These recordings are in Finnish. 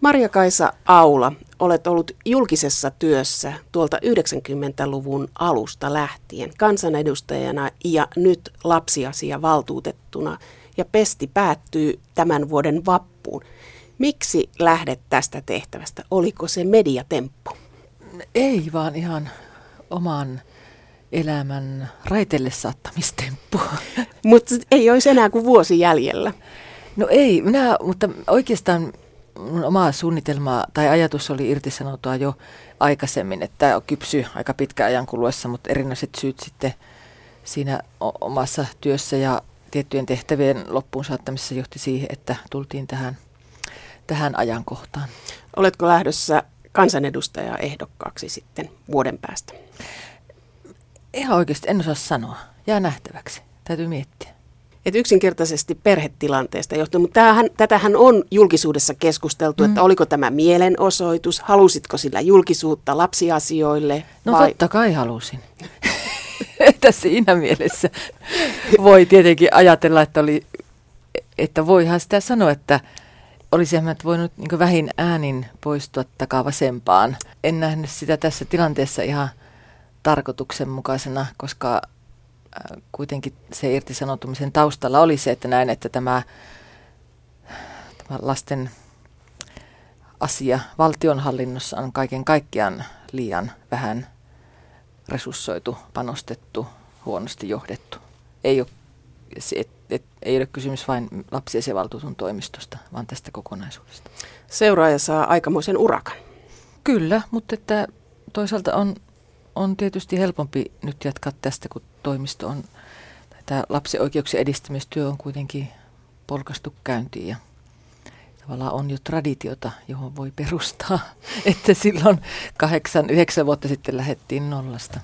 Maria-Kaisa Aula, olet ollut julkisessa työssä tuolta 90-luvun alusta lähtien kansanedustajana ja nyt lapsiasiavaltuutettuna ja pesti päättyy tämän vuoden vappuun. Miksi lähdet tästä tehtävästä? Oliko se mediatemppu? Ei, vaan ihan oman elämän raitelle saattamistemppu. Mutta ei olisi enää kuin vuosi jäljellä. No ei, minä, mutta oikeastaan mun oma suunnitelma tai ajatus oli irtisanoutua jo aikaisemmin, että tämä kypsy aika pitkä ajan kuluessa, mutta erinäiset syyt sitten siinä omassa työssä ja tiettyjen tehtävien loppuun saattamisessa johti siihen, että tultiin tähän, tähän ajankohtaan. Oletko lähdössä kansanedustaja ehdokkaaksi sitten vuoden päästä? Ihan oikeasti en osaa sanoa. Jää nähtäväksi. Täytyy miettiä. Et yksinkertaisesti perhetilanteesta johtuen, mutta tämähän, tätähän on julkisuudessa keskusteltu, mm. että oliko tämä mielenosoitus, halusitko sillä julkisuutta lapsiasioille? No vai? totta kai halusin. että siinä mielessä voi tietenkin ajatella, että, oli, että voihan sitä sanoa, että olisi voinut niin vähin äänin poistua takaa vasempaan. En nähnyt sitä tässä tilanteessa ihan tarkoituksenmukaisena, koska kuitenkin se irtisanoutumisen taustalla oli se, että näin, että tämä, tämä lasten asia valtionhallinnossa on kaiken kaikkiaan liian vähän resurssoitu, panostettu, huonosti johdettu. Ei ole, et, et, ei ole kysymys vain lapsiasiavaltuutun toimistosta, vaan tästä kokonaisuudesta. Seuraaja saa aikamoisen urakan. Kyllä, mutta että toisaalta on on tietysti helpompi nyt jatkaa tästä, kun toimisto on, tämä lapsioikeuksien edistämistyö on kuitenkin polkastu käyntiin ja tavallaan on jo traditiota, johon voi perustaa, että silloin kahdeksan, yhdeksän vuotta sitten lähdettiin nollasta.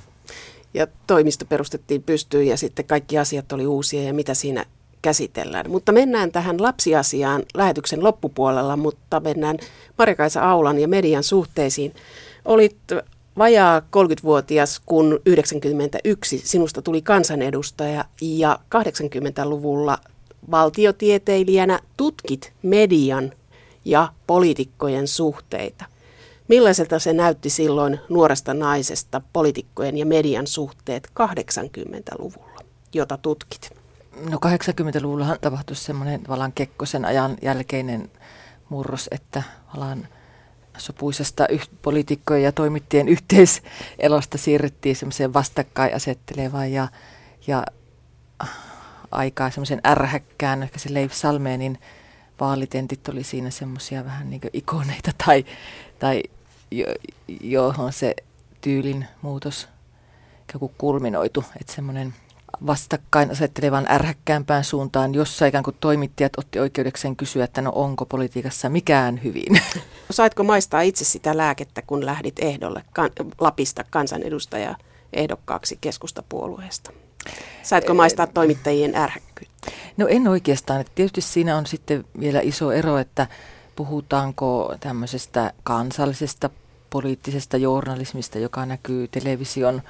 Ja toimisto perustettiin pystyyn ja sitten kaikki asiat oli uusia ja mitä siinä käsitellään. Mutta mennään tähän lapsiasiaan lähetyksen loppupuolella, mutta mennään Marikaisa Aulan ja median suhteisiin. Olit vajaa 30-vuotias, kun 91 sinusta tuli kansanedustaja ja 80-luvulla valtiotieteilijänä tutkit median ja poliitikkojen suhteita. Millaiselta se näytti silloin nuoresta naisesta poliitikkojen ja median suhteet 80-luvulla, jota tutkit? No 80-luvullahan tapahtui semmoinen tavallaan Kekkosen ajan jälkeinen murros, että vallan sopuisesta poliitikkojen ja toimittajien yhteiselosta siirryttiin semmoiseen vastakkainasettelevaan ja, ja aikaa semmoisen ärhäkkään, ehkä se Leif Salmeenin vaalitentit oli siinä semmoisia vähän niin ikoneita tai, tai jo, johon se tyylin muutos kulminoitu, että semmoinen – vastakkain asettelevan ärhäkkäämpään suuntaan, jossa ikään kuin toimittajat otti oikeudekseen kysyä, että no onko politiikassa mikään hyvin. Saitko maistaa itse sitä lääkettä, kun lähdit ehdolle kan- Lapista kansanedustaja ehdokkaaksi keskustapuolueesta? Saitko maistaa toimittajien ärhäkkyyttä? No en oikeastaan. Tietysti siinä on sitten vielä iso ero, että puhutaanko tämmöisestä kansallisesta poliittisesta journalismista, joka näkyy television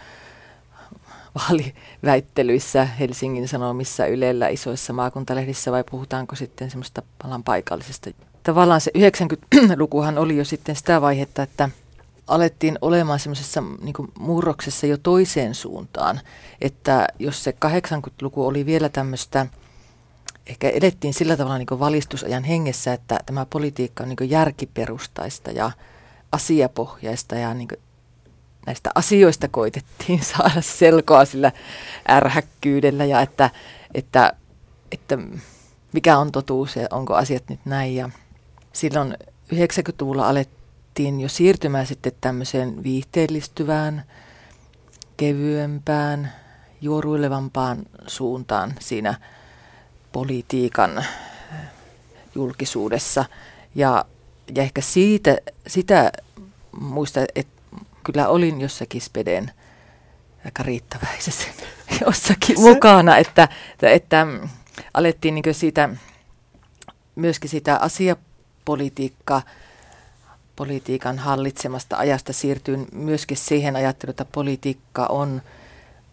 vaaliväittelyissä Helsingin Sanomissa, Ylellä, isoissa maakuntalehdissä vai puhutaanko sitten semmoista palan paikallisesta? Tavallaan se 90-lukuhan oli jo sitten sitä vaihetta, että alettiin olemaan semmoisessa niin murroksessa jo toiseen suuntaan, että jos se 80-luku oli vielä tämmöistä, ehkä edettiin sillä tavalla niin valistusajan hengessä, että tämä politiikka on niin järkiperustaista ja asiapohjaista ja niin näistä asioista koitettiin saada selkoa sillä ärhäkkyydellä ja että, että, että mikä on totuus ja onko asiat nyt näin. Ja silloin 90-luvulla alettiin jo siirtymään sitten tämmöiseen viihteellistyvään, kevyempään, juoruilevampaan suuntaan siinä politiikan julkisuudessa. Ja, ja ehkä siitä, sitä muista, että kyllä olin jossakin speden aika riittäväisessä jossakin mukana, että, että, että alettiin niin siitä, myöskin sitä asiapolitiikkaa, politiikan hallitsemasta ajasta siirtyy myöskin siihen ajatteluun, että politiikka on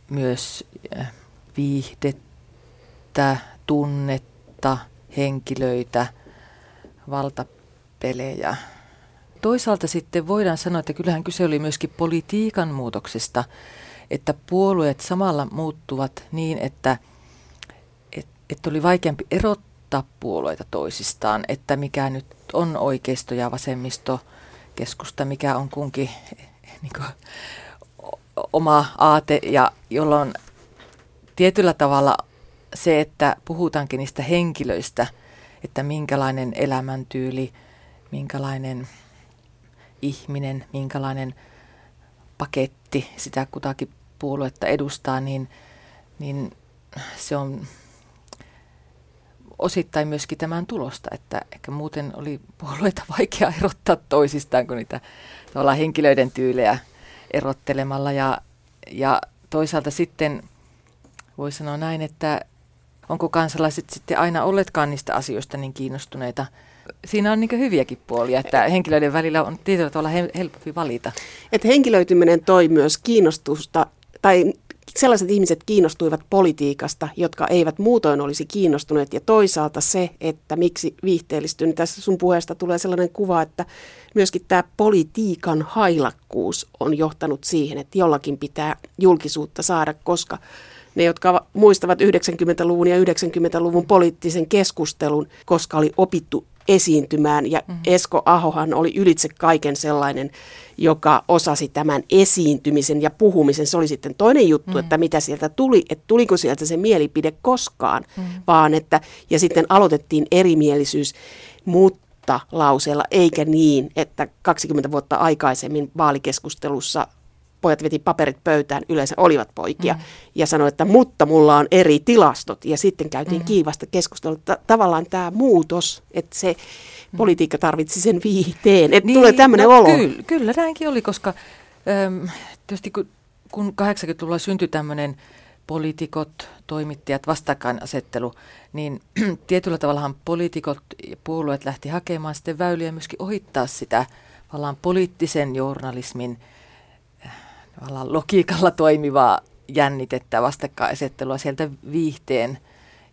myös äh, viihdettä, tunnetta, henkilöitä, valta pelejä. Toisaalta sitten voidaan sanoa, että kyllähän kyse oli myöskin politiikan muutoksesta, että puolueet samalla muuttuvat niin, että, että, että oli vaikeampi erottaa puolueita toisistaan, että mikä nyt on oikeisto ja vasemmisto, keskusta, mikä on kunkin niin kuin, oma aate ja jolloin tietyllä tavalla se, että puhutaankin niistä henkilöistä, että minkälainen elämäntyyli, minkälainen ihminen, minkälainen paketti sitä kutakin puoluetta edustaa, niin, niin se on osittain myöskin tämän tulosta, että ehkä muuten oli puolueita vaikea erottaa toisistaan kuin niitä henkilöiden tyylejä erottelemalla ja, ja toisaalta sitten voi sanoa näin, että onko kansalaiset sitten aina olleetkaan niistä asioista niin kiinnostuneita. Siinä on niin hyviäkin puolia, että henkilöiden välillä on tietyllä tavalla helpompi valita. Että henkilöityminen toi myös kiinnostusta, tai sellaiset ihmiset kiinnostuivat politiikasta, jotka eivät muutoin olisi kiinnostuneet. Ja toisaalta se, että miksi viihteellistyy, niin tässä sun puheesta tulee sellainen kuva, että myöskin tämä politiikan hailakkuus on johtanut siihen, että jollakin pitää julkisuutta saada, koska ne, jotka muistavat 90-luvun ja 90-luvun poliittisen keskustelun, koska oli opittu esiintymään. Ja mm-hmm. Esko Ahohan oli ylitse kaiken sellainen, joka osasi tämän esiintymisen ja puhumisen. Se oli sitten toinen juttu, mm-hmm. että mitä sieltä tuli, että tuliko sieltä se mielipide koskaan, mm-hmm. vaan että, ja sitten aloitettiin erimielisyys, mutta lauseella, eikä niin, että 20 vuotta aikaisemmin vaalikeskustelussa pojat veti paperit pöytään, yleensä olivat poikia, mm. ja sanoi, että mutta mulla on eri tilastot. Ja sitten käytiin mm. kiivasta keskustelua. Ta- tavallaan tämä muutos, että se mm. politiikka tarvitsi sen viihteen, että niin, tulee tämmöinen no, olo. Kyllä, kyllä näinkin oli, koska äm, tietysti kun, kun 80-luvulla syntyi tämmöinen poliitikot, toimittajat, vastakkainasettelu, niin tietyllä tavallahan poliitikot ja puolueet lähti hakemaan sitten väyliä myöskin ohittaa sitä poliittisen journalismin – logiikalla toimivaa jännitettä, vastakkainasettelua sieltä viihteen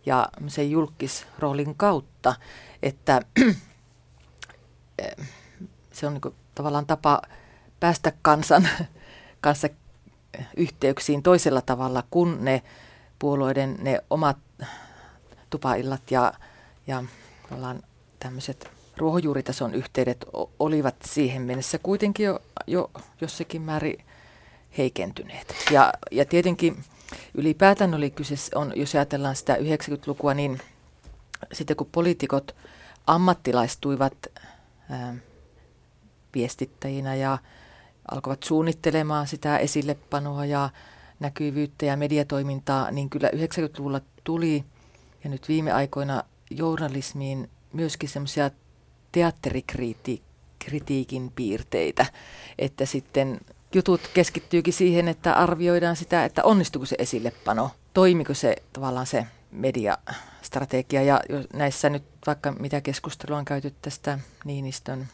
ja sen julkisroolin kautta, että se on niin tavallaan tapa päästä kansan kanssa yhteyksiin toisella tavalla kuin ne puolueiden ne omat tupaillat ja, ja tämmöiset ruohonjuuritason yhteydet olivat siihen mennessä kuitenkin jo, jo jossakin määrin heikentyneet. Ja, ja tietenkin ylipäätään oli kyse, on, jos ajatellaan sitä 90-lukua, niin sitten kun poliitikot ammattilaistuivat ää, viestittäjinä ja alkoivat suunnittelemaan sitä esillepanoa ja näkyvyyttä ja mediatoimintaa, niin kyllä 90-luvulla tuli ja nyt viime aikoina journalismiin myöskin semmoisia teatterikritiikin piirteitä, että sitten jutut keskittyykin siihen, että arvioidaan sitä, että onnistuuko se esillepano, toimiko se tavallaan se mediastrategia. Ja näissä nyt vaikka mitä keskustelua on käyty tästä Niinistön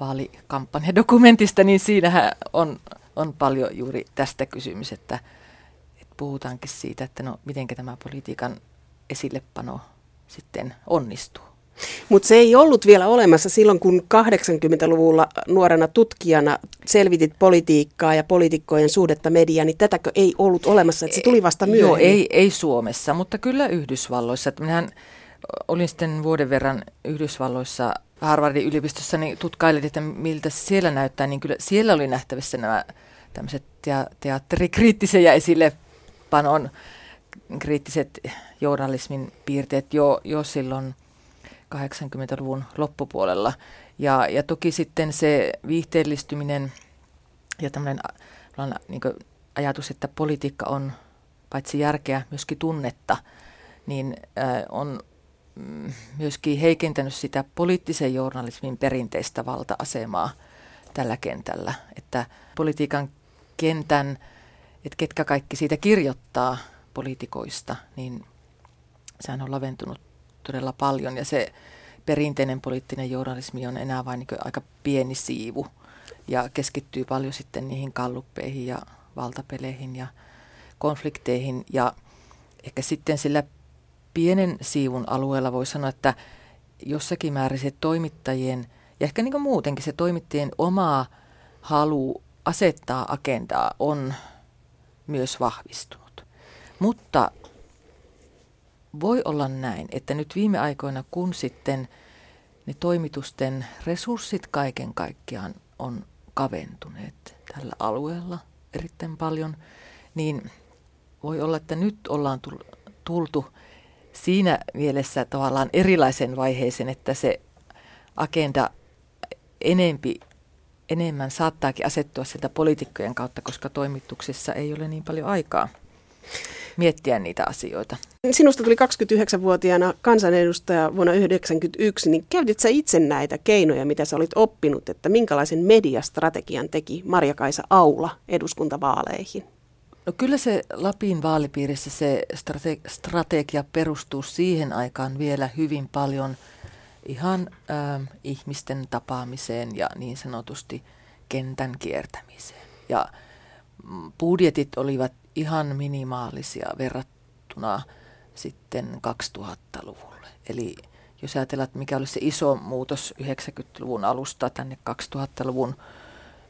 vaalikampanjadokumentista, niin siinähän on, on paljon juuri tästä kysymys, että, että puhutaankin siitä, että no miten tämä politiikan esillepano sitten onnistuu. Mutta se ei ollut vielä olemassa silloin, kun 80-luvulla nuorena tutkijana selvitit politiikkaa ja poliitikkojen suhdetta mediaan, niin tätäkö ei ollut olemassa, että se tuli vasta myöhemmin? Joo, ei, ei Suomessa, mutta kyllä Yhdysvalloissa. Että minähän olin sitten vuoden verran Yhdysvalloissa Harvardin yliopistossa, niin tutkailin, että miltä siellä näyttää, niin kyllä siellä oli nähtävissä nämä tämmöiset te- teatterikriittisen ja esille panon kriittiset journalismin piirteet jo, jo silloin – 80-luvun loppupuolella. Ja, ja toki sitten se viihteellistyminen ja tämmöinen niin ajatus, että politiikka on paitsi järkeä, myöskin tunnetta, niin äh, on mm, myöskin heikentänyt sitä poliittisen journalismin perinteistä valta-asemaa tällä kentällä. Että politiikan kentän, että ketkä kaikki siitä kirjoittaa poliitikoista, niin sehän on laventunut todella paljon ja se perinteinen poliittinen journalismi on enää vain niin aika pieni siivu ja keskittyy paljon sitten niihin kalluppeihin ja valtapeleihin ja konflikteihin ja ehkä sitten sillä pienen siivun alueella voi sanoa, että jossakin määrin se toimittajien ja ehkä niin muutenkin se toimittajien oma halu asettaa agendaa on myös vahvistunut. Mutta voi olla näin, että nyt viime aikoina, kun sitten ne toimitusten resurssit kaiken kaikkiaan on kaventuneet tällä alueella erittäin paljon, niin voi olla, että nyt ollaan tultu siinä mielessä tavallaan erilaisen vaiheeseen, että se agenda enempi, enemmän saattaakin asettua sieltä poliitikkojen kautta, koska toimituksessa ei ole niin paljon aikaa miettiä niitä asioita. Sinusta tuli 29-vuotiaana kansanedustaja vuonna 1991, niin käytit sä itse näitä keinoja, mitä sä olit oppinut, että minkälaisen mediastrategian teki Maria-Kaisa Aula eduskuntavaaleihin? No kyllä se Lapin vaalipiirissä se strate- strategia perustuu siihen aikaan vielä hyvin paljon ihan äh, ihmisten tapaamiseen ja niin sanotusti kentän kiertämiseen. Ja budjetit olivat ihan minimaalisia verrattuna sitten 2000-luvulle. Eli jos ajatellaan, mikä oli se iso muutos 90-luvun alusta tänne 2000-luvun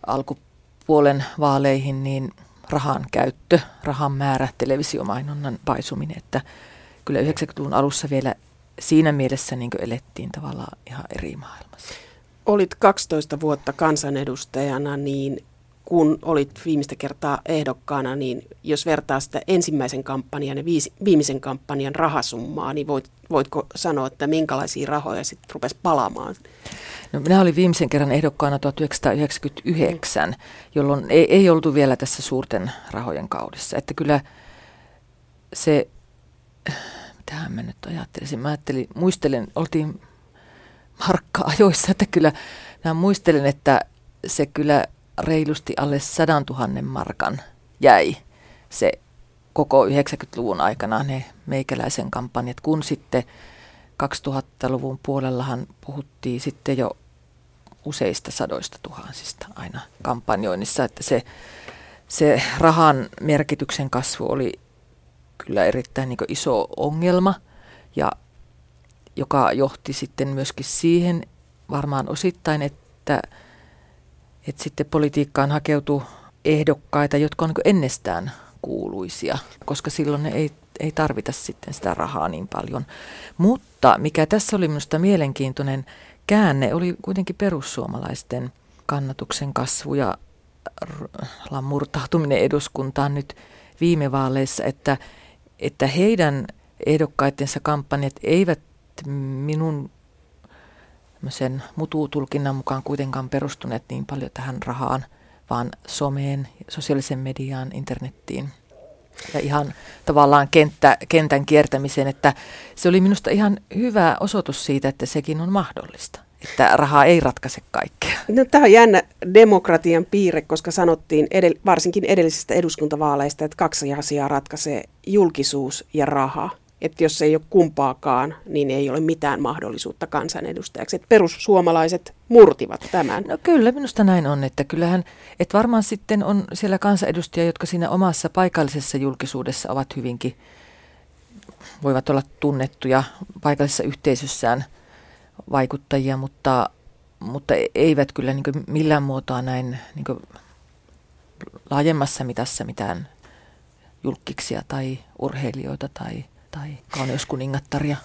alkupuolen vaaleihin, niin rahan käyttö, rahan määrä, televisiomainonnan paisuminen, että kyllä 90-luvun alussa vielä siinä mielessä niin elettiin tavallaan ihan eri maailmassa. Olit 12 vuotta kansanedustajana, niin kun olit viimeistä kertaa ehdokkaana, niin jos vertaa sitä ensimmäisen kampanjan ja viisi, viimeisen kampanjan rahasummaa, niin voit, voitko sanoa, että minkälaisia rahoja sitten rupesi palaamaan? No, minä olin viimeisen kerran ehdokkaana 1999, jolloin ei, ei oltu vielä tässä suurten rahojen kaudessa. Että kyllä se, mitähän mä nyt ajattelisin, mä ajattelin, muistelen, oltiin markka-ajoissa, että kyllä mä muistelen, että se kyllä reilusti alle 100 000 markan jäi se koko 90-luvun aikana ne meikäläisen kampanjat, kun sitten 2000-luvun puolellahan puhuttiin sitten jo useista sadoista tuhansista aina kampanjoinnissa, että se, se rahan merkityksen kasvu oli kyllä erittäin niin iso ongelma, ja joka johti sitten myöskin siihen varmaan osittain, että että sitten politiikkaan hakeutuu ehdokkaita, jotka on niin ennestään kuuluisia, koska silloin ne ei, ei tarvita sitten sitä rahaa niin paljon. Mutta mikä tässä oli minusta mielenkiintoinen käänne, oli kuitenkin perussuomalaisten kannatuksen kasvu ja murtautuminen eduskuntaan nyt viime vaaleissa, että, että heidän ehdokkaitensa kampanjat eivät minun tämmöisen mututulkinnan mukaan kuitenkaan perustuneet niin paljon tähän rahaan, vaan someen, sosiaalisen mediaan, internettiin ja ihan tavallaan kenttä, kentän kiertämiseen, että se oli minusta ihan hyvä osoitus siitä, että sekin on mahdollista. Että rahaa ei ratkaise kaikkea. No, tämä on jännä demokratian piirre, koska sanottiin edell- varsinkin edellisistä eduskuntavaaleista, että kaksi asiaa ratkaisee julkisuus ja raha että jos ei ole kumpaakaan, niin ei ole mitään mahdollisuutta kansanedustajaksi. Että perussuomalaiset murtivat tämän. No kyllä, minusta näin on, että kyllähän, että varmaan sitten on siellä kansanedustajia, jotka siinä omassa paikallisessa julkisuudessa ovat hyvinkin, voivat olla tunnettuja paikallisessa yhteisössään vaikuttajia, mutta, mutta eivät kyllä niin millään muotoa näin niin laajemmassa mitassa mitään julkiksia tai urheilijoita tai tai kauneuskuningattaria.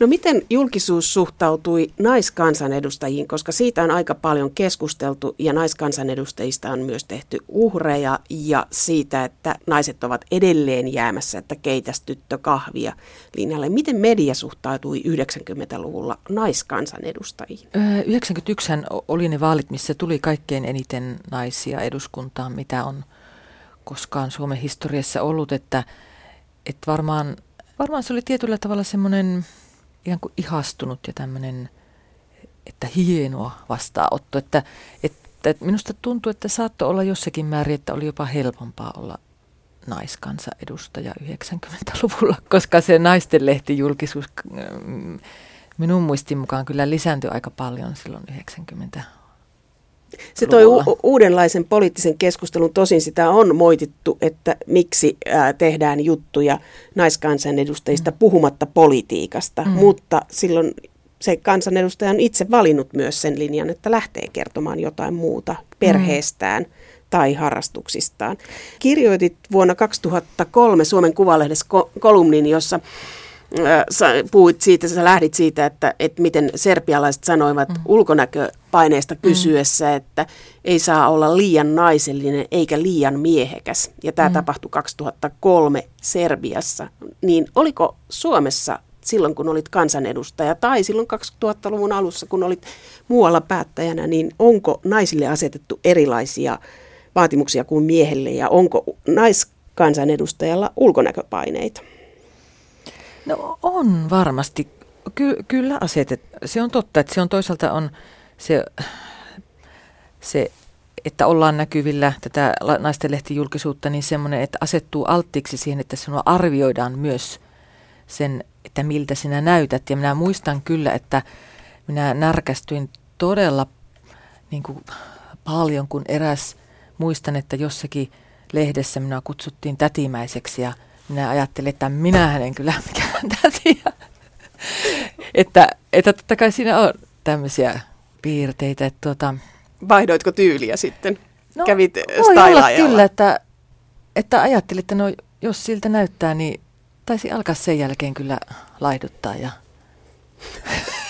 No miten julkisuus suhtautui naiskansanedustajiin, koska siitä on aika paljon keskusteltu ja naiskansanedustajista on myös tehty uhreja ja siitä, että naiset ovat edelleen jäämässä, että keitäs tyttö kahvia linjalle. Miten media suhtautui 90-luvulla naiskansanedustajiin? 91 oli ne vaalit, missä tuli kaikkein eniten naisia eduskuntaan, mitä on koskaan Suomen historiassa ollut, että, että varmaan – Varmaan se oli tietyllä tavalla semmoinen ihan kuin ihastunut ja tämmöinen, että hienoa vastaanotto. Että, että minusta tuntuu, että saattoi olla jossakin määrin, että oli jopa helpompaa olla naiskansaedustaja 90-luvulla, koska se naisten lehtijulkisuus mm, minun muistin mukaan kyllä lisääntyi aika paljon silloin 90 se toi u- uudenlaisen poliittisen keskustelun, tosin sitä on moitittu, että miksi ää, tehdään juttuja naiskansanedustajista mm. puhumatta politiikasta, mm. mutta silloin se kansanedustaja on itse valinnut myös sen linjan, että lähtee kertomaan jotain muuta perheestään mm. tai harrastuksistaan. Kirjoitit vuonna 2003 Suomen Kuvalehdessä kolumnin, jossa sä puhuit siitä, sä lähdit siitä, että, että miten serbialaiset sanoivat mm. ulkonäköpaineesta mm. kysyessä, mm. että ei saa olla liian naisellinen eikä liian miehekäs. Ja tämä mm. tapahtui 2003 Serbiassa. Niin oliko Suomessa silloin, kun olit kansanedustaja tai silloin 2000-luvun alussa, kun olit muualla päättäjänä, niin onko naisille asetettu erilaisia vaatimuksia kuin miehelle ja onko naiskansanedustajalla ulkonäköpaineita? No on varmasti. Ky- kyllä asetet. Se on totta, että se on toisaalta on se, se että ollaan näkyvillä tätä naisten lehtijulkisuutta, niin semmoinen, että asettuu alttiiksi siihen, että sinua arvioidaan myös sen, että miltä sinä näytät. Ja minä muistan kyllä, että minä närkästyin todella niin kuin paljon, kun eräs, muistan, että jossakin lehdessä minä kutsuttiin tätimäiseksi ja minä ajattelin, että minä en kyllä mikään täti. että, että totta kai siinä on tämmöisiä piirteitä. Että tuota, Vaihdoitko tyyliä sitten? No, Kävit olla kyllä, että, että ajattelin, että no, jos siltä näyttää, niin taisi alkaa sen jälkeen kyllä laihduttaa. Ja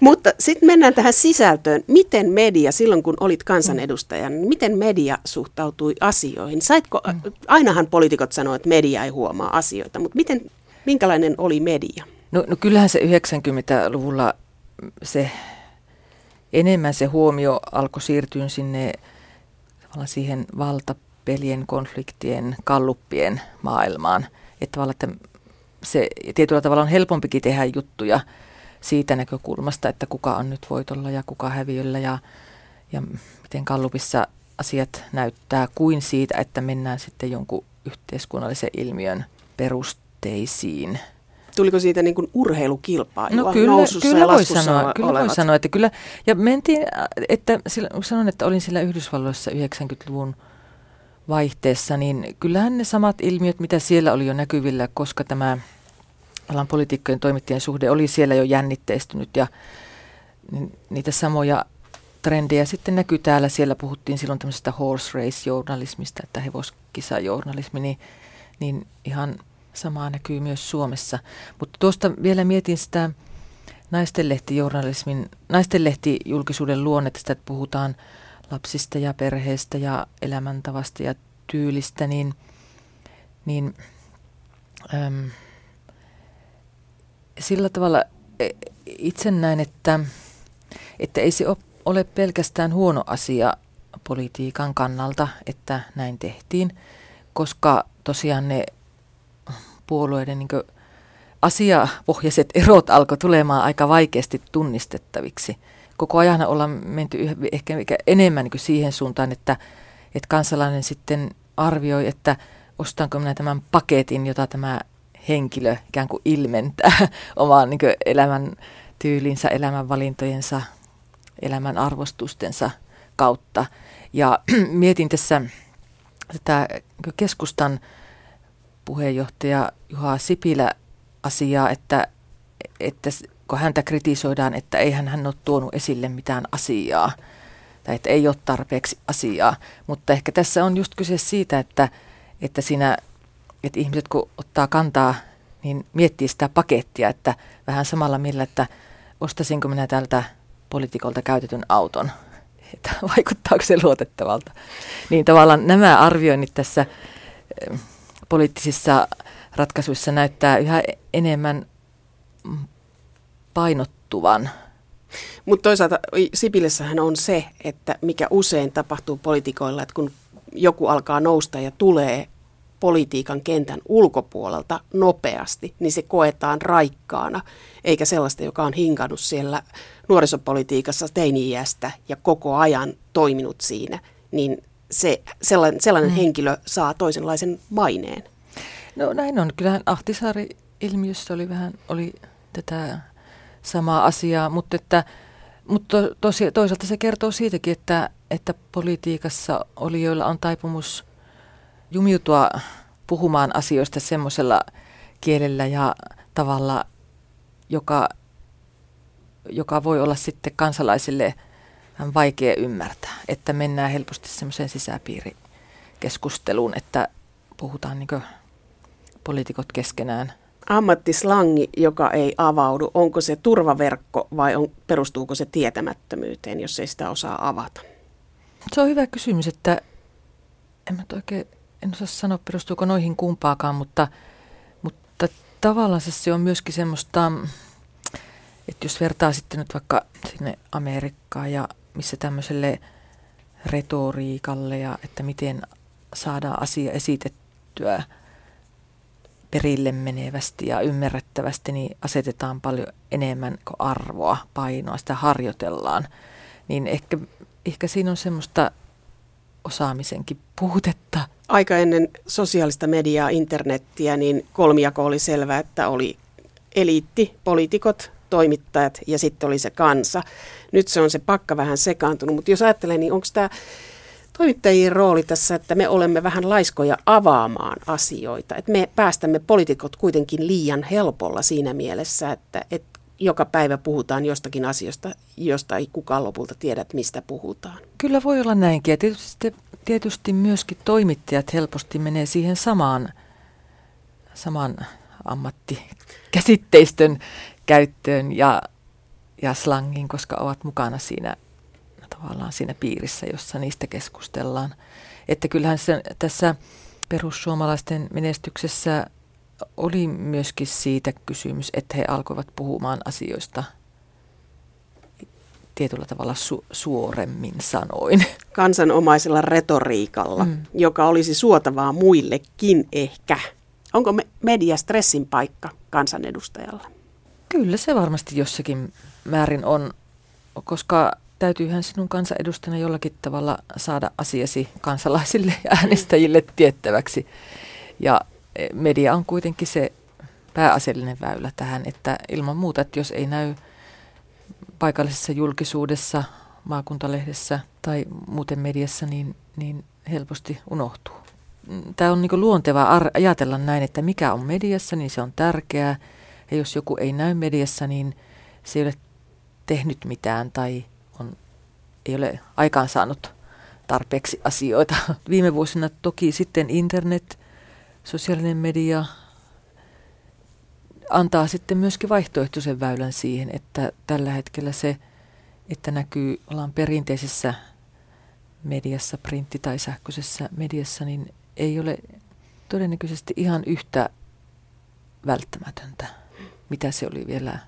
Mutta sitten mennään tähän sisältöön. Miten media, silloin kun olit kansanedustajan, mm. miten media suhtautui asioihin? Saitko, mm. ainahan poliitikot sanoivat, että media ei huomaa asioita, mutta miten, minkälainen oli media? No, no kyllähän se 90-luvulla se enemmän se huomio alkoi siirtyä sinne siihen valtapelien, konfliktien, kalluppien maailmaan. Että tavallaan, että se tietyllä tavalla on helpompikin tehdä juttuja siitä näkökulmasta, että kuka on nyt voitolla ja kuka häviöllä ja, ja miten kallupissa asiat näyttää, kuin siitä, että mennään sitten jonkun yhteiskunnallisen ilmiön perusteisiin. Tuliko siitä niin kuin urheilukilpailua no kyllä, kyllä voi sanoa, kyllä voi sanoa, että kyllä. Ja mentiin, että sanon, että olin siellä Yhdysvalloissa 90-luvun vaihteessa, niin kyllähän ne samat ilmiöt, mitä siellä oli jo näkyvillä, koska tämä alan poliitikkojen toimittajien suhde oli siellä jo jännitteistynyt ja niitä samoja trendejä sitten näkyy täällä. Siellä puhuttiin silloin tämmöisestä horse race-journalismista, että hevoskisajournalismi, niin, niin ihan samaa näkyy myös Suomessa. Mutta tuosta vielä mietin sitä naistenlehtijournalismin, naistenlehtijulkisuuden luonnetta, että puhutaan lapsista ja perheestä ja elämäntavasta ja tyylistä, niin, niin äm, sillä tavalla e, itse näin, että, että ei se ole pelkästään huono asia politiikan kannalta, että näin tehtiin, koska tosiaan ne puolueiden niin asiapohjaiset erot alkoi tulemaan aika vaikeasti tunnistettaviksi. Koko ajan ollaan menty ehkä enemmän niin siihen suuntaan, että, että kansalainen sitten arvioi, että ostanko minä tämän paketin, jota tämä henkilö ikään kuin ilmentää omaan niin elämän tyylinsä, elämänvalintojensa, elämän arvostustensa kautta. Ja mietin tässä tätä keskustan puheenjohtaja Juha Sipilä asiaa, että, että kun häntä kritisoidaan, että eihän hän ole tuonut esille mitään asiaa, tai että ei ole tarpeeksi asiaa. Mutta ehkä tässä on just kyse siitä, että, että siinä että ihmiset kun ottaa kantaa, niin miettii sitä pakettia, että vähän samalla millä, että ostasinko minä tältä poliitikolta käytetyn auton, että vaikuttaako se luotettavalta. Niin tavallaan nämä arvioinnit tässä poliittisissa ratkaisuissa näyttää yhä enemmän painottuvan. Mutta toisaalta Sipilessähän on se, että mikä usein tapahtuu poliitikoilla, että kun joku alkaa nousta ja tulee politiikan kentän ulkopuolelta nopeasti, niin se koetaan raikkaana, eikä sellaista, joka on hinkannut siellä nuorisopolitiikassa teini-iästä ja koko ajan toiminut siinä, niin se, sellainen, sellainen mm. henkilö saa toisenlaisen maineen. No näin on. Kyllähän Ahtisaari-ilmiössä oli vähän oli tätä samaa asiaa, mutta, että, mutta tosi, toisaalta se kertoo siitäkin, että, että politiikassa olijoilla on taipumus – jumiutua puhumaan asioista semmoisella kielellä ja tavalla, joka joka voi olla sitten kansalaisille vähän vaikea ymmärtää, että mennään helposti semmoiseen sisäpiirikeskusteluun, että puhutaan niin poliitikot keskenään. Ammattislangi, joka ei avaudu, onko se turvaverkko vai on, perustuuko se tietämättömyyteen, jos ei sitä osaa avata? Se on hyvä kysymys, että en mä oikein, en osaa sanoa perustuuko noihin kumpaakaan, mutta, mutta tavallaan se on myöskin semmoista, että jos vertaa sitten nyt vaikka sinne Amerikkaan ja missä tämmöiselle retoriikalle ja että miten saadaan asia esitettyä perille menevästi ja ymmärrettävästi, niin asetetaan paljon enemmän arvoa, painoa, sitä harjoitellaan. Niin ehkä, ehkä siinä on semmoista osaamisenkin puutetta. Aika ennen sosiaalista mediaa, internettiä, niin kolmijako oli selvä, että oli eliitti, poliitikot, toimittajat ja sitten oli se kansa. Nyt se on se pakka vähän sekaantunut, mutta jos ajattelee, niin onko tämä toimittajien rooli tässä, että me olemme vähän laiskoja avaamaan asioita. Että me päästämme poliitikot kuitenkin liian helpolla siinä mielessä, että, että joka päivä puhutaan jostakin asiasta, josta ei kukaan lopulta tiedä, että mistä puhutaan. Kyllä voi olla näinkin. Ja tietysti, tietysti myöskin toimittajat helposti menee siihen samaan, samaan ammattikäsitteistön käyttöön ja, ja slangin, koska ovat mukana siinä tavallaan siinä piirissä, jossa niistä keskustellaan. Että kyllähän se, tässä perussuomalaisten menestyksessä oli myöskin siitä kysymys, että he alkoivat puhumaan asioista tietyllä tavalla su- suoremmin sanoin. Kansanomaisella retoriikalla, mm. joka olisi suotavaa muillekin ehkä. Onko me media stressin paikka kansanedustajalla? Kyllä se varmasti jossakin määrin on, koska täytyyhän sinun kansanedustajana jollakin tavalla saada asiasi kansalaisille ja äänestäjille tiettäväksi. Ja media on kuitenkin se pääasiallinen väylä tähän, että ilman muuta, että jos ei näy paikallisessa julkisuudessa, maakuntalehdessä tai muuten mediassa, niin, niin helposti unohtuu. Tämä on niin luontevaa ajatella näin, että mikä on mediassa, niin se on tärkeää. Ja jos joku ei näy mediassa, niin se ei ole tehnyt mitään tai on, ei ole aikaansaanut tarpeeksi asioita. Viime vuosina toki sitten internet, sosiaalinen media antaa sitten myöskin vaihtoehtoisen väylän siihen, että tällä hetkellä se, että näkyy ollaan perinteisessä mediassa, printti- tai sähköisessä mediassa, niin ei ole todennäköisesti ihan yhtä välttämätöntä, mitä se oli vielä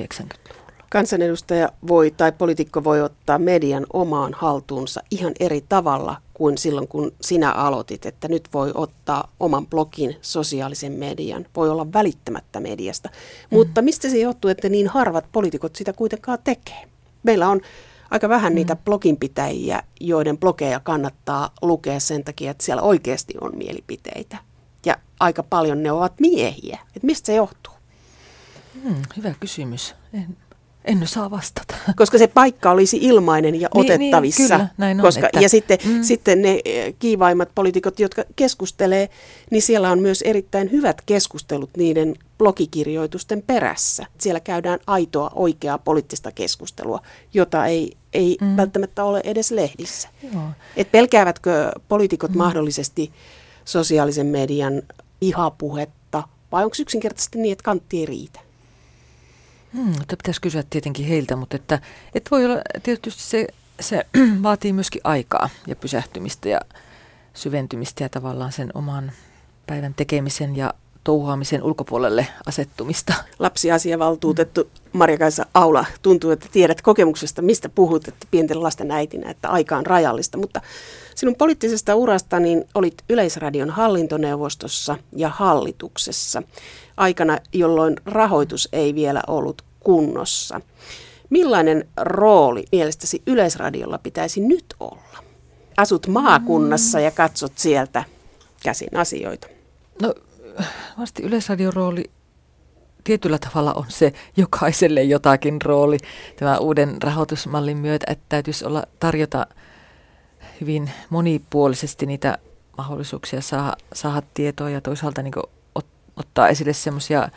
90-luvulla. Kansanedustaja voi tai poliitikko voi ottaa median omaan haltuunsa ihan eri tavalla kuin silloin, kun sinä aloitit, että nyt voi ottaa oman blogin, sosiaalisen median, voi olla välittämättä mediasta. Mm. Mutta mistä se johtuu, että niin harvat poliitikot sitä kuitenkaan tekee? Meillä on aika vähän mm. niitä bloginpitäjiä, joiden blogeja kannattaa lukea sen takia, että siellä oikeasti on mielipiteitä. Ja aika paljon ne ovat miehiä. Et mistä se johtuu? Hmm, hyvä kysymys. En, en saa vastata. Koska se paikka olisi ilmainen ja niin, niin otettavissa. Niin, kyllä, näin on, koska, että, ja sitten, mm. sitten ne eh, kiivaimmat poliitikot, jotka keskustelee, niin siellä on myös erittäin hyvät keskustelut niiden blogikirjoitusten perässä. Siellä käydään aitoa, oikeaa poliittista keskustelua, jota ei, ei mm. välttämättä ole edes lehdissä. Joo. Et pelkäävätkö poliitikot mm. mahdollisesti sosiaalisen median ihapuhetta, vai onko yksinkertaisesti niin, että kantti ei riitä? Hmm, että pitäisi kysyä tietenkin heiltä, mutta että, että voi olla tietysti se, se vaatii myöskin aikaa ja pysähtymistä ja syventymistä ja tavallaan sen oman päivän tekemisen ja touhuamisen ulkopuolelle asettumista. Lapsiasiavaltuutettu Marja-Kaisa Aula, tuntuu, että tiedät kokemuksesta, mistä puhut, että pienten lasten äitinä, että aika on rajallista, mutta sinun poliittisesta urasta niin olit Yleisradion hallintoneuvostossa ja hallituksessa aikana, jolloin rahoitus ei vielä ollut kunnossa. Millainen rooli mielestäsi Yleisradiolla pitäisi nyt olla? Asut maakunnassa ja katsot sieltä käsin asioita. No, vasti Yleisradion rooli tietyllä tavalla on se jokaiselle jotakin rooli tämän uuden rahoitusmallin myötä, että täytyisi olla tarjota hyvin monipuolisesti niitä mahdollisuuksia saada, saada tietoa ja toisaalta niin ottaa esille sellaisia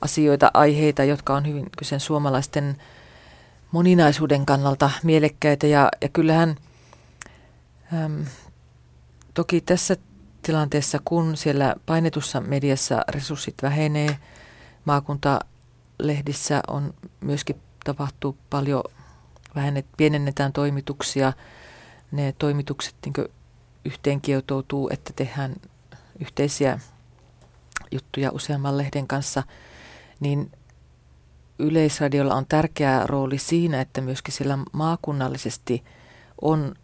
asioita, aiheita, jotka on hyvin kyse suomalaisten moninaisuuden kannalta mielekkäitä. Ja, ja kyllähän äm, toki tässä tilanteessa, kun siellä painetussa mediassa resurssit vähenee, maakuntalehdissä on myöskin tapahtuu paljon, vähennet, pienennetään toimituksia, ne toimitukset niin yhteen kietoutuu, että tehdään yhteisiä juttuja useamman lehden kanssa, niin Yleisradiolla on tärkeä rooli siinä, että myöskin siellä maakunnallisesti on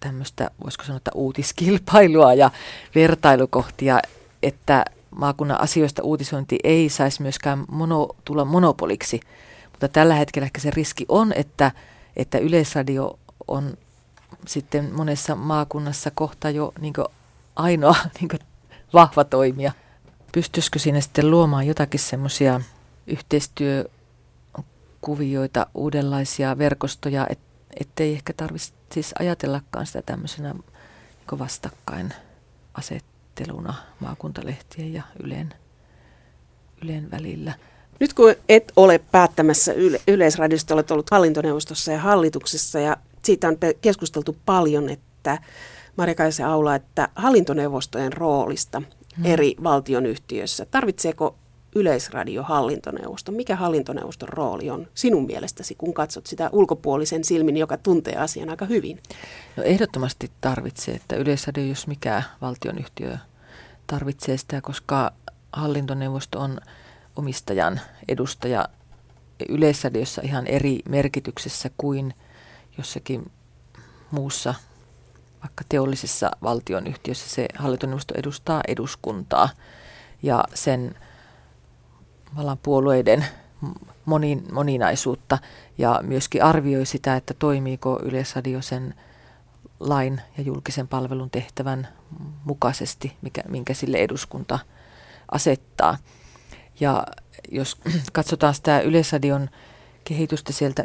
tämmöistä, voisiko sanoa, uutiskilpailua ja vertailukohtia, että maakunnan asioista uutisointi ei saisi myöskään mono, tulla monopoliksi. Mutta tällä hetkellä ehkä se riski on, että, että Yleisradio on sitten monessa maakunnassa kohta jo niin ainoa niin vahva toimija. Pystyisikö siinä sitten luomaan jotakin semmoisia yhteistyökuvioita, uudenlaisia verkostoja, et, ettei ehkä tarvitsisi siis ajatellakaan sitä tämmöisenä niin vastakkain asetteluna maakuntalehtien ja Ylen, Ylen välillä. Nyt kun et ole päättämässä yle- Yleisradiosta, olet ollut hallintoneuvostossa ja hallituksessa ja siitä on keskusteltu paljon, että Maria-Kaisa Aula, että hallintoneuvostojen roolista hmm. eri valtionyhtiöissä. Tarvitseeko Yleisradio hallintoneuvosto? Mikä hallintoneuvoston rooli on sinun mielestäsi, kun katsot sitä ulkopuolisen silmin, joka tuntee asian aika hyvin? No ehdottomasti tarvitsee, että Yleisradio, jos mikä valtionyhtiö, tarvitsee sitä, koska hallintoneuvosto on omistajan edustaja Yleisradiossa ihan eri merkityksessä kuin jossakin muussa vaikka teollisessa valtionyhtiössä se hallintoneuvosto edustaa eduskuntaa ja sen vallan puolueiden monin, moninaisuutta ja myöskin arvioi sitä, että toimiiko Yleisradio sen lain ja julkisen palvelun tehtävän mukaisesti, mikä, minkä sille eduskunta asettaa. Ja jos katsotaan sitä Yleisradion kehitystä sieltä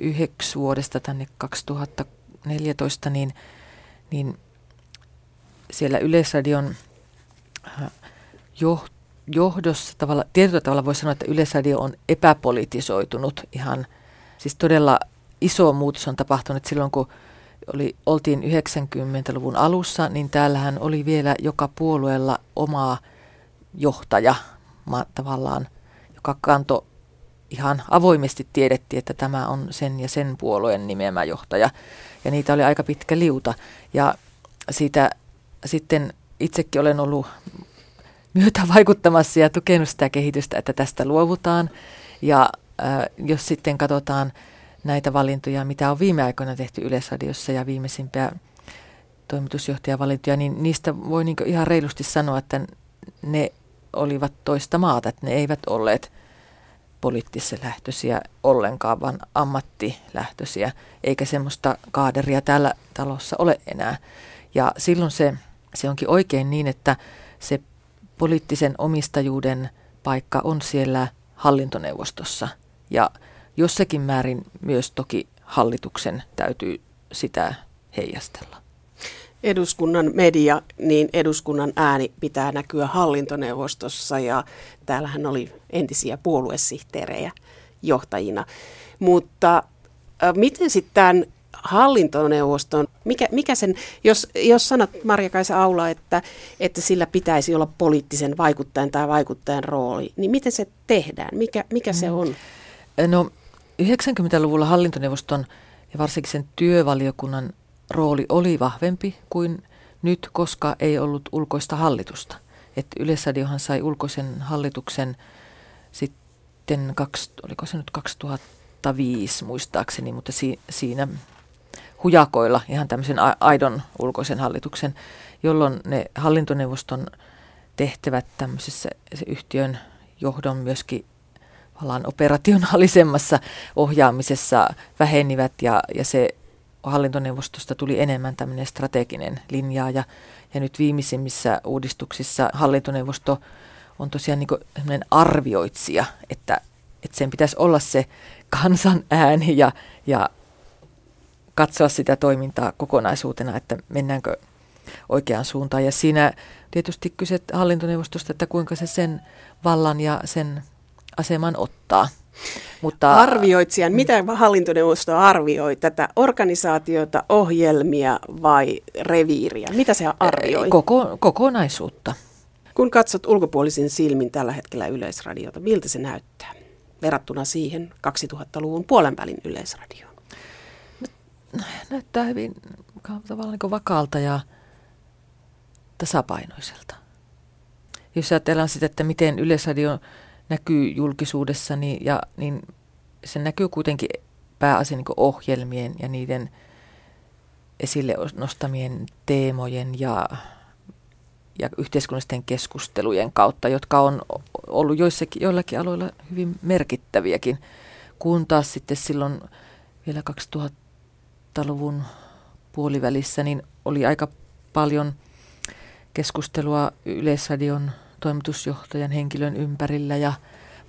99 vuodesta tänne 2014, niin, niin siellä Yleisradion äh, johdossa tavalla, tietyllä tavalla voisi sanoa, että Yleisradio on epäpolitisoitunut ihan, siis todella iso muutos on tapahtunut silloin, kun oli, oltiin 90-luvun alussa, niin täällähän oli vielä joka puolueella oma johtaja tavallaan, joka kanto ihan avoimesti tiedettiin, että tämä on sen ja sen puolueen nimeämä johtaja. Ja niitä oli aika pitkä liuta. Ja siitä sitten itsekin olen ollut myötä vaikuttamassa ja tukenut sitä kehitystä, että tästä luovutaan. Ja äh, jos sitten katsotaan näitä valintoja, mitä on viime aikoina tehty Yleisradiossa ja viimeisimpiä toimitusjohtajavalintoja, niin niistä voi niin ihan reilusti sanoa, että ne olivat toista maata, että ne eivät olleet poliittislähtöisiä ollenkaan, vaan ammattilähtöisiä, eikä semmoista kaaderia täällä talossa ole enää. Ja silloin se, se onkin oikein niin, että se poliittisen omistajuuden paikka on siellä hallintoneuvostossa ja jossakin määrin myös toki hallituksen täytyy sitä heijastella. Eduskunnan media, niin eduskunnan ääni pitää näkyä hallintoneuvostossa ja täällähän oli entisiä puoluesihteerejä johtajina. Mutta äh, miten sitten hallintoneuvoston, mikä, mikä sen, jos, jos sanot Marja-Kaisa Aula, että, että sillä pitäisi olla poliittisen vaikuttajan tai vaikuttajan rooli, niin miten se tehdään? Mikä, mikä se mm. on? No 90-luvulla hallintoneuvoston ja varsinkin sen työvaliokunnan rooli oli vahvempi kuin nyt, koska ei ollut ulkoista hallitusta. Että Yleisradiohan sai ulkoisen hallituksen sitten, kaksi, oliko se nyt 2005 muistaakseni, mutta si, siinä hujakoilla ihan tämmöisen aidon ulkoisen hallituksen, jolloin ne hallintoneuvoston tehtävät tämmöisessä se yhtiön johdon myöskin vallan operationaalisemmassa ohjaamisessa vähenivät ja, ja se hallintoneuvostosta tuli enemmän tämmöinen strateginen linja ja, ja nyt viimeisimmissä uudistuksissa hallintoneuvosto on tosiaan niin arvioitsija, että, että sen pitäisi olla se kansan ääni ja, ja katsoa sitä toimintaa kokonaisuutena, että mennäänkö oikeaan suuntaan. Ja siinä tietysti kyse hallintoneuvostosta, että kuinka se sen vallan ja sen aseman ottaa. Mutta, Arvioitsijan, mitä hallintoneuvosto arvioi tätä organisaatiota, ohjelmia vai reviiriä? Mitä se arvioi? Koko, kokonaisuutta. Kun katsot ulkopuolisin silmin tällä hetkellä Yleisradiota, miltä se näyttää verrattuna siihen 2000-luvun puolenvälin Yleisradioon? Näyttää hyvin tavallaan niin vakaalta ja tasapainoiselta. Jos ajatellaan sitä, että miten Yleisradio näkyy julkisuudessa, niin, ja, niin se näkyy kuitenkin pääasiassa niin ohjelmien ja niiden esille nostamien teemojen ja, ja yhteiskunnallisten keskustelujen kautta, jotka on ollut joissakin, joillakin aloilla hyvin merkittäviäkin, kun taas sitten silloin vielä 2000-luvun puolivälissä niin oli aika paljon keskustelua Yleisradion toimitusjohtajan henkilön ympärillä ja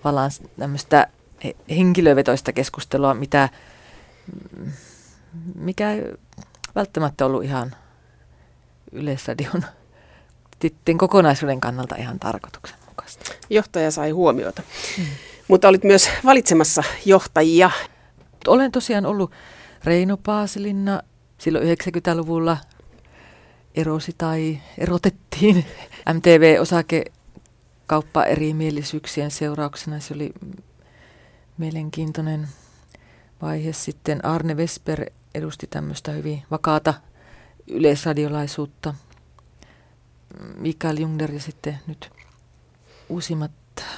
vallan tämmöistä henkilövetoista keskustelua, mitä, mikä ei välttämättä ollut ihan Yleisradion tittin kokonaisuuden kannalta ihan tarkoituksenmukaista. Johtaja sai huomiota. Hmm. Mutta olit myös valitsemassa johtajia. Olen tosiaan ollut Reino Paasilinna silloin 90-luvulla erosi tai erotettiin MTV-osake kauppa erimielisyyksien seurauksena. Se oli mielenkiintoinen vaihe. Sitten Arne Vesper edusti tämmöistä hyvin vakaata yleisradiolaisuutta. Mikael Jungner ja sitten nyt uusimmat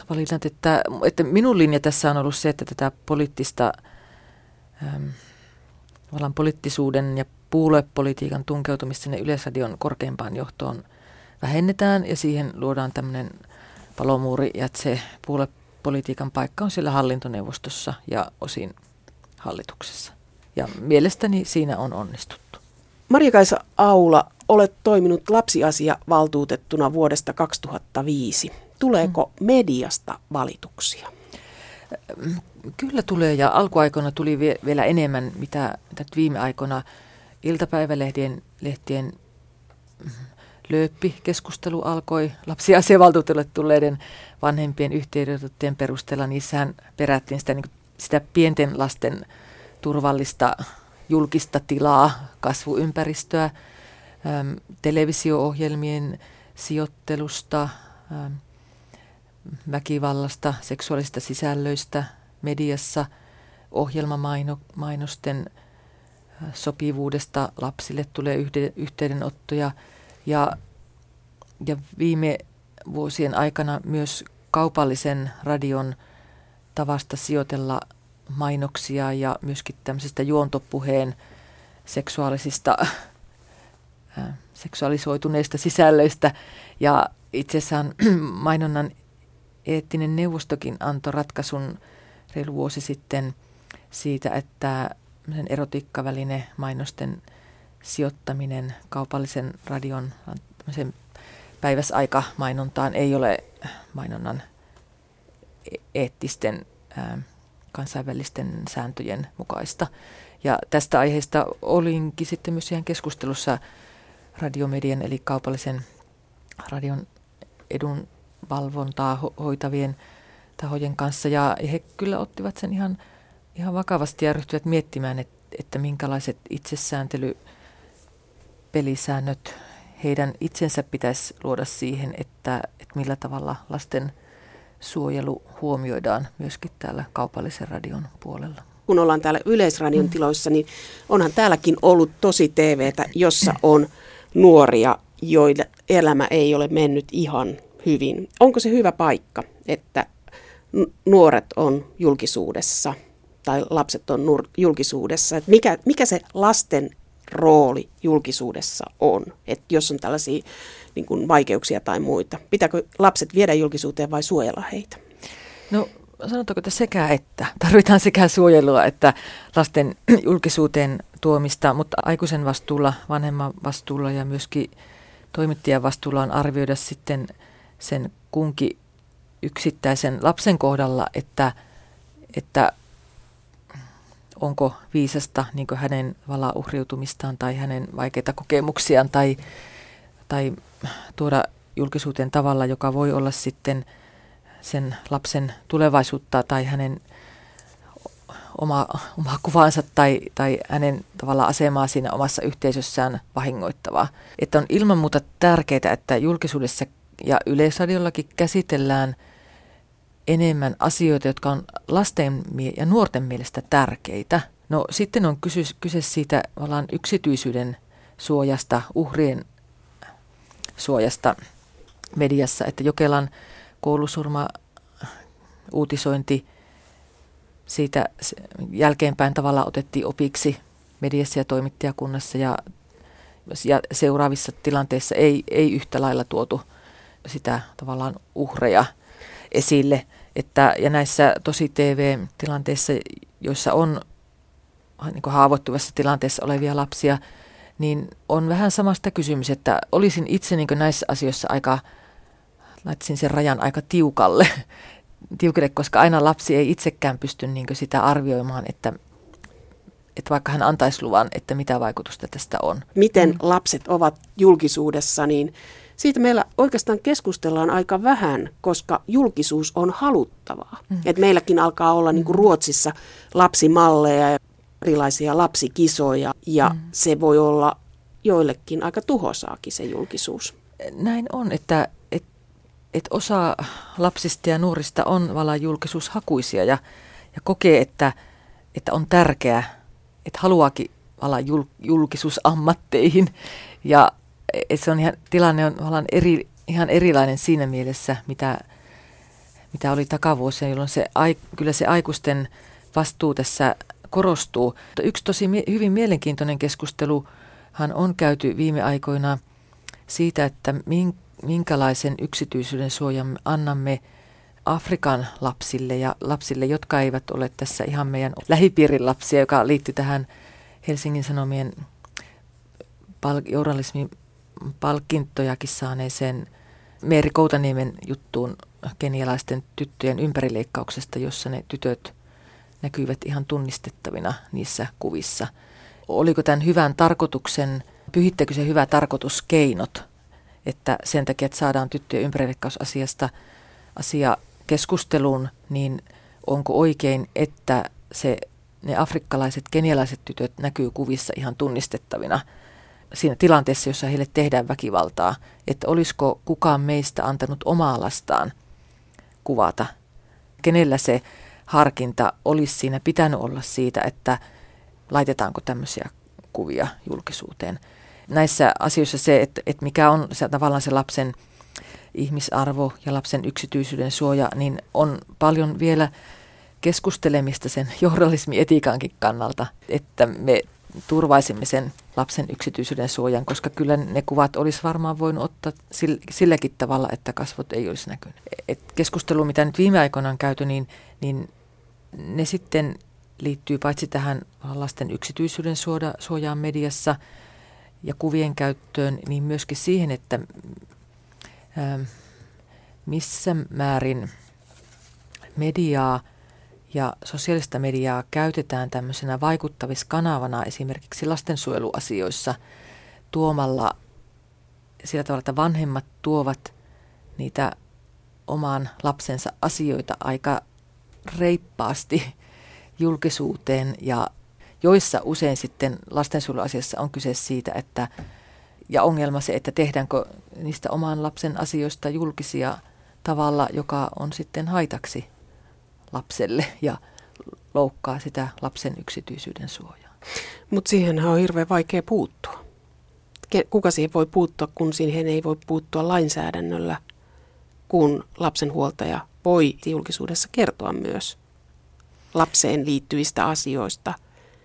valinnat, että, että minun linja tässä on ollut se, että tätä poliittista, ähm, poliittisuuden ja puoluepolitiikan tunkeutumista sinne Yleisradion korkeimpaan johtoon vähennetään ja siihen luodaan tämmöinen palomuuri ja se puoluepolitiikan paikka on siellä hallintoneuvostossa ja osin hallituksessa. Ja mielestäni siinä on onnistuttu. Maria-Kaisa Aula, olet toiminut lapsiasiavaltuutettuna vuodesta 2005. Tuleeko mm. mediasta valituksia? Kyllä tulee ja alkuaikoina tuli vielä enemmän, mitä, mitä viime aikoina iltapäivälehtien lehtien lööppi-keskustelu alkoi lapsiasiavaltuutelulle tulleiden vanhempien yhteydenottojen perusteella. Niissähän perättiin sitä, niin sitä pienten lasten turvallista julkista tilaa, kasvuympäristöä, äm, televisio-ohjelmien sijoittelusta, äm, väkivallasta, seksuaalista sisällöistä mediassa, ohjelmamainosten sopivuudesta lapsille tulee yhteydenottoja – ja, ja viime vuosien aikana myös kaupallisen radion tavasta sijoitella mainoksia ja myöskin tämmöisistä juontopuheen seksuaalisista, äh, seksuaalisoituneista sisällöistä. Ja itse asiassa mainonnan eettinen neuvostokin antoi ratkaisun reilu vuosi sitten siitä, että erotiikkaväline mainosten – sijoittaminen kaupallisen radion päiväsaikamainontaan ei ole mainonnan e- eettisten ää, kansainvälisten sääntöjen mukaista. Ja tästä aiheesta olinkin sitten myös ihan keskustelussa radiomedian eli kaupallisen radion edun valvontaa ho- hoitavien tahojen kanssa. Ja he kyllä ottivat sen ihan, ihan vakavasti ja ryhtyivät miettimään, että, että minkälaiset itsesääntely pelisäännöt heidän itsensä pitäisi luoda siihen, että, että millä tavalla lasten suojelu huomioidaan myöskin täällä kaupallisen radion puolella. Kun ollaan täällä Yleisradion tiloissa, niin onhan täälläkin ollut tosi TVtä, jossa on nuoria, joille elämä ei ole mennyt ihan hyvin. Onko se hyvä paikka, että nuoret on julkisuudessa tai lapset on julkisuudessa? mikä, mikä se lasten rooli julkisuudessa on, että jos on tällaisia niin kuin vaikeuksia tai muita. Pitääkö lapset viedä julkisuuteen vai suojella heitä? No sanotaanko, että sekä että. Tarvitaan sekä suojelua että lasten julkisuuteen tuomista, mutta aikuisen vastuulla, vanhemman vastuulla ja myöskin toimittajan vastuulla on arvioida sitten sen kunkin yksittäisen lapsen kohdalla, että, että onko viisasta niin hänen uhriutumistaan tai hänen vaikeita kokemuksiaan tai, tai tuoda julkisuuteen tavalla, joka voi olla sitten sen lapsen tulevaisuutta tai hänen oma, oma kuvansa tai, tai hänen tavallaan asemaa siinä omassa yhteisössään vahingoittavaa. Että on ilman muuta tärkeää, että julkisuudessa ja yleisradiollakin käsitellään enemmän asioita, jotka on lasten ja nuorten mielestä tärkeitä. No sitten on kyse, kyse siitä yksityisyyden suojasta, uhrien suojasta mediassa, että Jokelan koulusurma uutisointi siitä jälkeenpäin tavalla otettiin opiksi mediassa ja toimittajakunnassa ja, ja seuraavissa tilanteissa ei, ei yhtä lailla tuotu sitä tavallaan uhreja esille. Että, ja näissä tosi TV-tilanteissa, joissa on niin haavoittuvassa tilanteessa olevia lapsia, niin on vähän samasta kysymys, että olisin itse niin näissä asioissa aika, laittaisin sen rajan aika tiukalle, tiukille, koska aina lapsi ei itsekään pysty niin sitä arvioimaan, että, että vaikka hän antaisi luvan, että mitä vaikutusta tästä on. Miten mm. lapset ovat julkisuudessa, niin siitä meillä oikeastaan keskustellaan aika vähän, koska julkisuus on haluttavaa. Mm. Et meilläkin alkaa olla niin kuin mm. Ruotsissa lapsimalleja ja erilaisia lapsikisoja ja mm. se voi olla joillekin aika tuhosaakin se julkisuus. Näin on, että, että, että osa lapsista ja nuorista on vallan julkisuushakuisia ja, ja kokee, että, että on tärkeää, että haluaakin vallan jul, julkisuusammatteihin ja että se on ihan, tilanne on eri, ihan erilainen siinä mielessä, mitä, mitä oli takavuosia, jolloin se, kyllä se aikuisten vastuu tässä korostuu. Yksi tosi mie- hyvin mielenkiintoinen keskusteluhan on käyty viime aikoina siitä, että minkälaisen yksityisyyden suojan annamme Afrikan lapsille ja lapsille, jotka eivät ole tässä ihan meidän lähipiirin lapsia, joka liittyy tähän Helsingin Sanomien pal- journalismin palkintojakin saaneeseen Meeri Koutaniemen juttuun kenialaisten tyttöjen ympärileikkauksesta, jossa ne tytöt näkyivät ihan tunnistettavina niissä kuvissa. Oliko tämän hyvän tarkoituksen, pyhittekö se hyvä tarkoitus keinot, että sen takia, että saadaan tyttöjen ympärileikkausasiasta asia keskusteluun, niin onko oikein, että se, ne afrikkalaiset, kenialaiset tytöt näkyy kuvissa ihan tunnistettavina siinä tilanteessa, jossa heille tehdään väkivaltaa, että olisiko kukaan meistä antanut omaa lastaan kuvata, kenellä se harkinta olisi siinä pitänyt olla siitä, että laitetaanko tämmöisiä kuvia julkisuuteen. Näissä asioissa se, että, että mikä on se, tavallaan se lapsen ihmisarvo ja lapsen yksityisyyden suoja, niin on paljon vielä keskustelemista sen journalismietiikankin kannalta, että me turvaisimme sen lapsen yksityisyyden suojan, koska kyllä ne kuvat olisi varmaan voinut ottaa silläkin tavalla, että kasvot ei olisi näkynyt. Et keskustelu, mitä nyt viime aikoina on käyty, niin, niin ne sitten liittyy paitsi tähän lasten yksityisyyden suojaan mediassa ja kuvien käyttöön, niin myöskin siihen, että ähm, missä määrin mediaa ja sosiaalista mediaa käytetään tämmöisenä vaikuttaviskanavana esimerkiksi lastensuojeluasioissa tuomalla sillä tavalla, että vanhemmat tuovat niitä oman lapsensa asioita aika reippaasti julkisuuteen. Ja joissa usein sitten lastensuojeluasiassa on kyse siitä, että ja ongelma se, että tehdäänkö niistä oman lapsen asioista julkisia tavalla, joka on sitten haitaksi lapselle ja loukkaa sitä lapsen yksityisyyden suojaa. Mutta siihen on hirveän vaikea puuttua. Kuka siihen voi puuttua, kun siihen ei voi puuttua lainsäädännöllä, kun lapsenhuoltaja voi julkisuudessa kertoa myös lapseen liittyvistä asioista.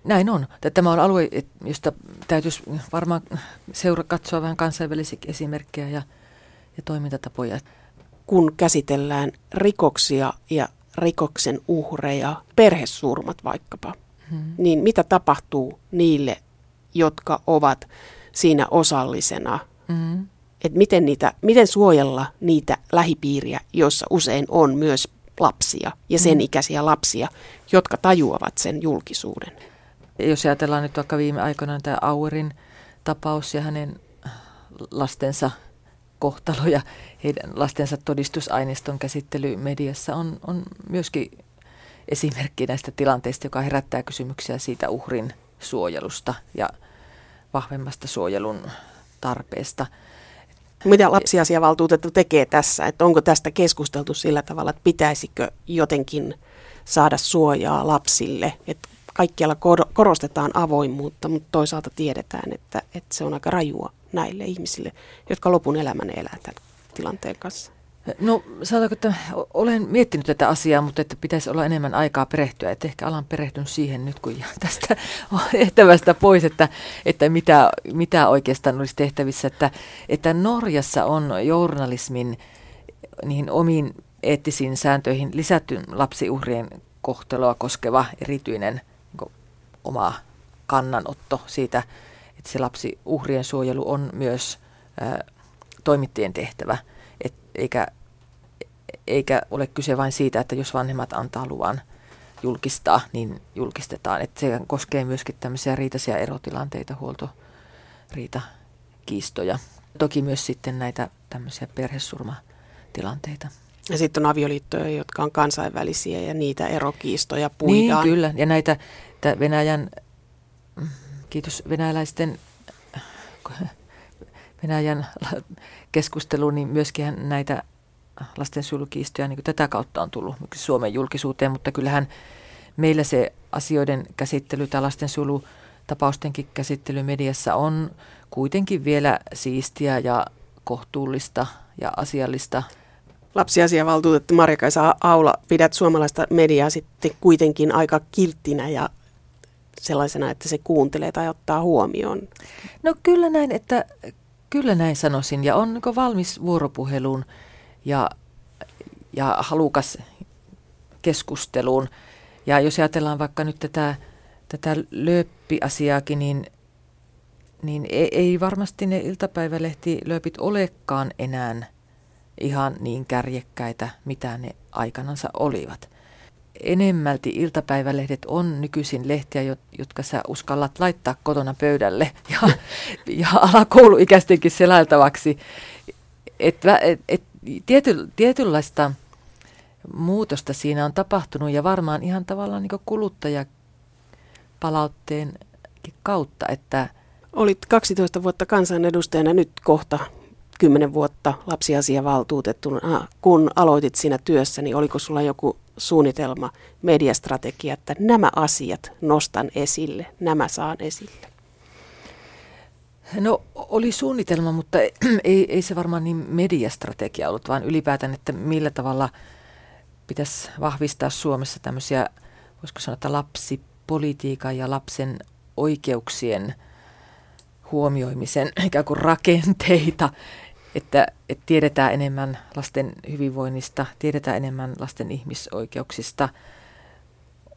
Näin on. Tämä on alue, josta täytyisi varmaan seura katsoa vähän kansainvälisiä esimerkkejä ja, ja toimintatapoja. Kun käsitellään rikoksia ja rikoksen uhreja, perhesurmat vaikkapa, hmm. niin mitä tapahtuu niille, jotka ovat siinä osallisena? Hmm. Et miten, niitä, miten suojella niitä lähipiiriä, joissa usein on myös lapsia ja sen hmm. ikäisiä lapsia, jotka tajuavat sen julkisuuden. Jos ajatellaan nyt vaikka viime aikoina tämä Auerin tapaus ja hänen lastensa kohtalo ja heidän lastensa todistusaineiston käsittely mediassa on, on myöskin esimerkki näistä tilanteista, joka herättää kysymyksiä siitä uhrin suojelusta ja vahvemmasta suojelun tarpeesta. Mitä lapsiasiavaltuutettu tekee tässä? Että onko tästä keskusteltu sillä tavalla, että pitäisikö jotenkin saada suojaa lapsille? Että kaikkialla korostetaan avoimuutta, mutta toisaalta tiedetään, että, että se on aika rajua näille ihmisille, jotka lopun elämän elää tämän tilanteen kanssa. No sanotaanko, että olen miettinyt tätä asiaa, mutta että pitäisi olla enemmän aikaa perehtyä. Että ehkä alan perehdyn siihen nyt, kun tästä tehtävästä pois, että, että mitä, mitä oikeastaan olisi tehtävissä. Että, että Norjassa on journalismin niihin omiin eettisiin sääntöihin lisätty lapsiuhrien kohtelua koskeva erityinen niin oma kannanotto siitä, että se lapsiuhrien suojelu on myös ä, toimittajien tehtävä – eikä, eikä ole kyse vain siitä, että jos vanhemmat antaa luvan julkistaa, niin julkistetaan. Että se koskee myöskin tämmöisiä riitaisia erotilanteita, huoltoriitakiistoja. Toki myös sitten näitä tämmöisiä perhesurmatilanteita. Ja sitten on avioliittoja, jotka on kansainvälisiä ja niitä erokiistoja puidaan. Niin, kyllä. Ja näitä Venäjän, kiitos venäläisten Venäjän keskusteluun, niin myöskin näitä lastensuojelukiistoja niin tätä kautta on tullut Suomen julkisuuteen, mutta kyllähän meillä se asioiden käsittely tai lastensuojelutapaustenkin käsittely mediassa on kuitenkin vielä siistiä ja kohtuullista ja asiallista. Lapsiasiavaltuutettu Marja-Kaisa Aula, pidät suomalaista mediaa sitten kuitenkin aika kilttinä ja sellaisena, että se kuuntelee tai ottaa huomioon? No kyllä näin, että Kyllä näin sanoisin ja on niin valmis vuoropuheluun ja, ja halukas keskusteluun. Ja jos ajatellaan vaikka nyt tätä, tätä lööppiasiaakin, niin, niin ei, ei varmasti ne iltapäivälehti-lööpit olekaan enää ihan niin kärjekkäitä, mitä ne aikanansa olivat enemmälti iltapäivälehdet on nykyisin lehtiä, jotka sä uskallat laittaa kotona pöydälle ja, ja alakouluikäistenkin selailtavaksi. Et, et, et, tiety, tietynlaista muutosta siinä on tapahtunut ja varmaan ihan tavallaan niin kuluttajapalautteen kautta, että Olit 12 vuotta kansanedustajana, nyt kohta 10 vuotta lapsiasiavaltuutettuna. Kun aloitit siinä työssä, niin oliko sulla joku suunnitelma, mediastrategia, että nämä asiat nostan esille, nämä saan esille? No oli suunnitelma, mutta ei, ei se varmaan niin mediastrategia ollut, vaan ylipäätään, että millä tavalla pitäisi vahvistaa Suomessa tämmöisiä, voisiko sanoa, että lapsipolitiikan ja lapsen oikeuksien huomioimisen ikään kuin rakenteita että, että tiedetään enemmän lasten hyvinvoinnista, tiedetään enemmän lasten ihmisoikeuksista,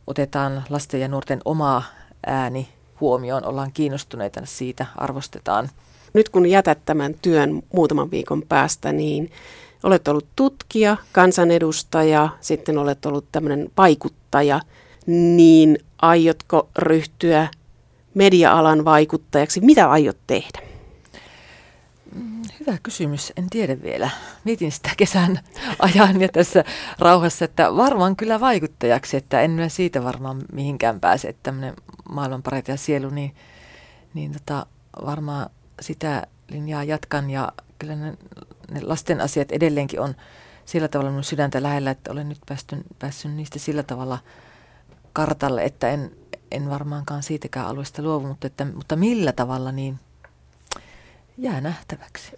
otetaan lasten ja nuorten oma ääni huomioon, ollaan kiinnostuneita siitä, arvostetaan. Nyt kun jätät tämän työn muutaman viikon päästä, niin olet ollut tutkija, kansanedustaja, sitten olet ollut tämmöinen vaikuttaja, niin aiotko ryhtyä media-alan vaikuttajaksi? Mitä aiot tehdä? Hyvä kysymys, en tiedä vielä. Mietin sitä kesän ajan ja tässä rauhassa, että varmaan kyllä vaikuttajaksi, että en minä siitä varmaan mihinkään pääse, että tämmöinen maailmanpareta sielu, niin, niin tota, varmaan sitä linjaa jatkan ja kyllä ne, ne lasten asiat edelleenkin on sillä tavalla minun sydäntä lähellä, että olen nyt päästy, päässyt niistä sillä tavalla kartalle, että en, en varmaankaan siitäkään alueesta luovu, mutta, että, mutta millä tavalla niin – jää nähtäväksi.